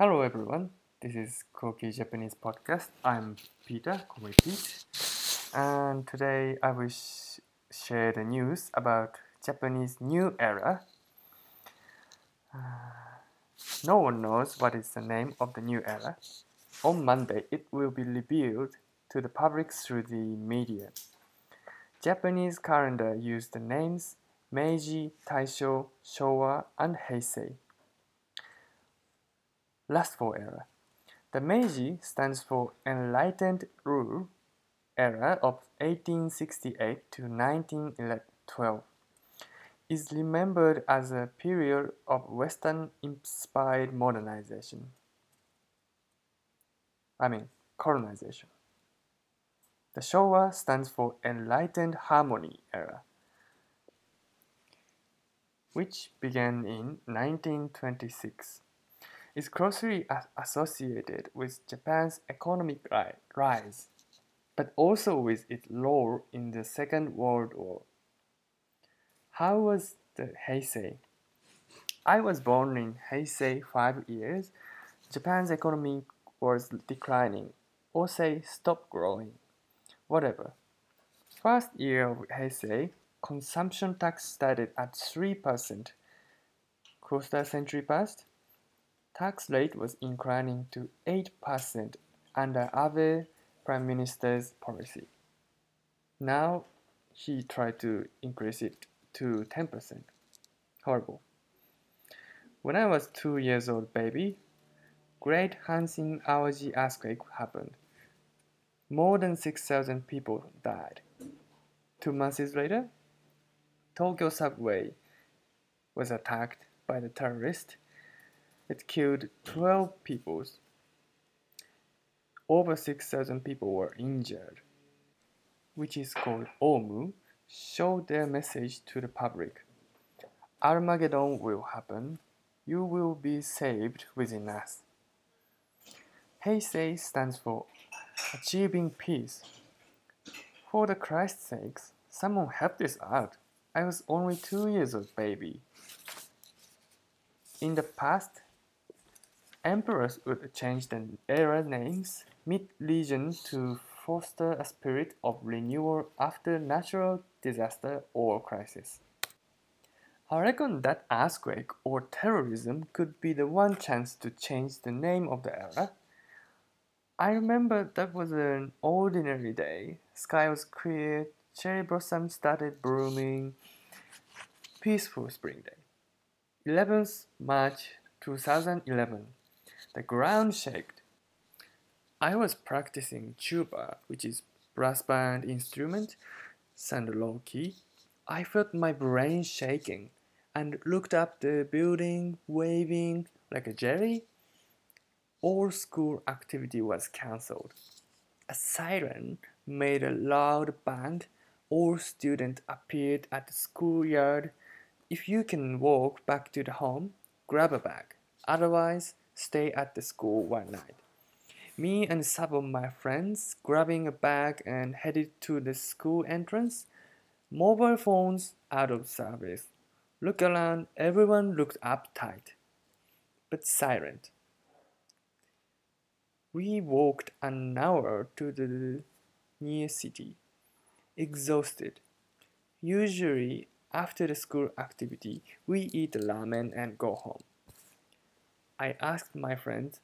Hello everyone, this is Koki Japanese Podcast. I'm Peter, Komoi Pete, and today I will sh- share the news about Japanese new era. Uh, no one knows what is the name of the new era. On Monday, it will be revealed to the public through the media. Japanese calendar used the names Meiji, Taisho, Showa, and Heisei. Last four era. The Meiji stands for Enlightened Rule era of 1868 to 1912 is remembered as a period of Western inspired modernization. I mean, colonization. The Showa stands for Enlightened Harmony era, which began in 1926. Is closely associated with Japan's economic rise, but also with its role in the Second World War. How was the Heisei? I was born in Heisei five years. Japan's economy was declining, or say stop growing. Whatever. First year of Heisei, consumption tax started at 3%. Quarter century passed, tax rate was inclining to 8% under Abe Prime Minister's policy. Now he tried to increase it to 10%. Horrible. When I was two years old baby, Great Hanshin Awaji earthquake happened. More than 6,000 people died. Two months later, Tokyo subway was attacked by the terrorists. It killed 12 people. Over 6,000 people were injured, which is called Omu, show their message to the public. Armageddon will happen. You will be saved within us. Heisei stands for achieving peace. For the Christ's sakes, someone help this out. I was only two years old baby. In the past, emperors would change the era names mid-region to foster a spirit of renewal after natural disaster or crisis. I reckon that earthquake or terrorism could be the one chance to change the name of the era. I remember that was an ordinary day. Sky was clear, cherry blossoms started blooming. Peaceful spring day. 11th March 2011. The ground shook. I was practicing tuba, which is brass band instrument, sound low key. I felt my brain shaking and looked up the building, waving like a jelly. All school activity was cancelled. A siren made a loud bang. All students appeared at the schoolyard. If you can walk back to the home, grab a bag. Otherwise, stay at the school one night. Me and some of my friends grabbing a bag and headed to the school entrance. Mobile phones out of service. Look around, everyone looked uptight, but silent. We walked an hour to the near city, exhausted. Usually, after the school activity, we eat ramen and go home. I asked my friends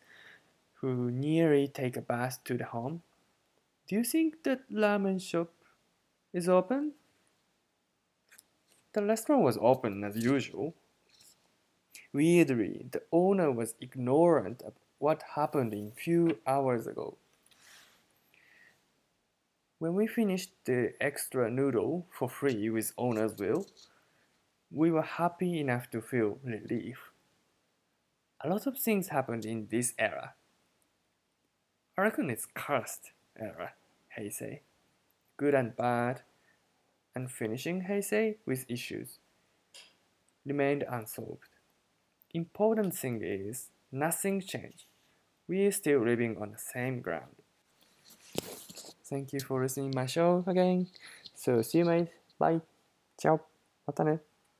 who nearly take a bus to the home, Do you think that ramen shop is open? The restaurant was open as usual. Weirdly, the owner was ignorant of what happened in few hours ago. When we finished the extra noodle for free with owner's will, we were happy enough to feel relief A lot of things happened in this era. I reckon it's cursed era, Heisei. Good and bad, and finishing Heisei with issues remained unsolved. Important thing is nothing changed. We are still living on the same ground. Thank you for listening my show again. So see you mate. Bye. Ciao. またね。